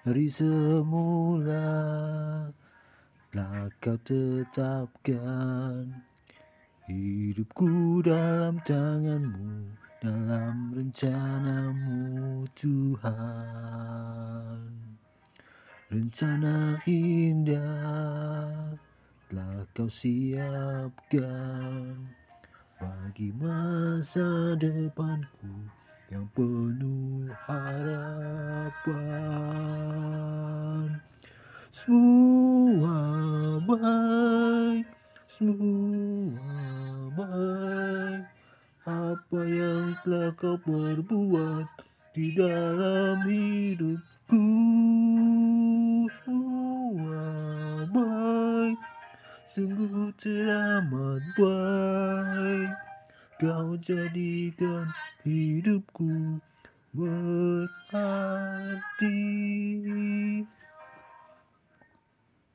dari semula telah kau tetapkan hidupku dalam tanganmu dalam rencanamu Tuhan. Rencana indah telah kau siapkan bagi masa depanku yang penuh harapan. Semua baik, semua baik. Apa yang telah kau perbuat di dalam hidupku, semua baik, sungguh teramat baik. Kau jadikan hidupku would I do?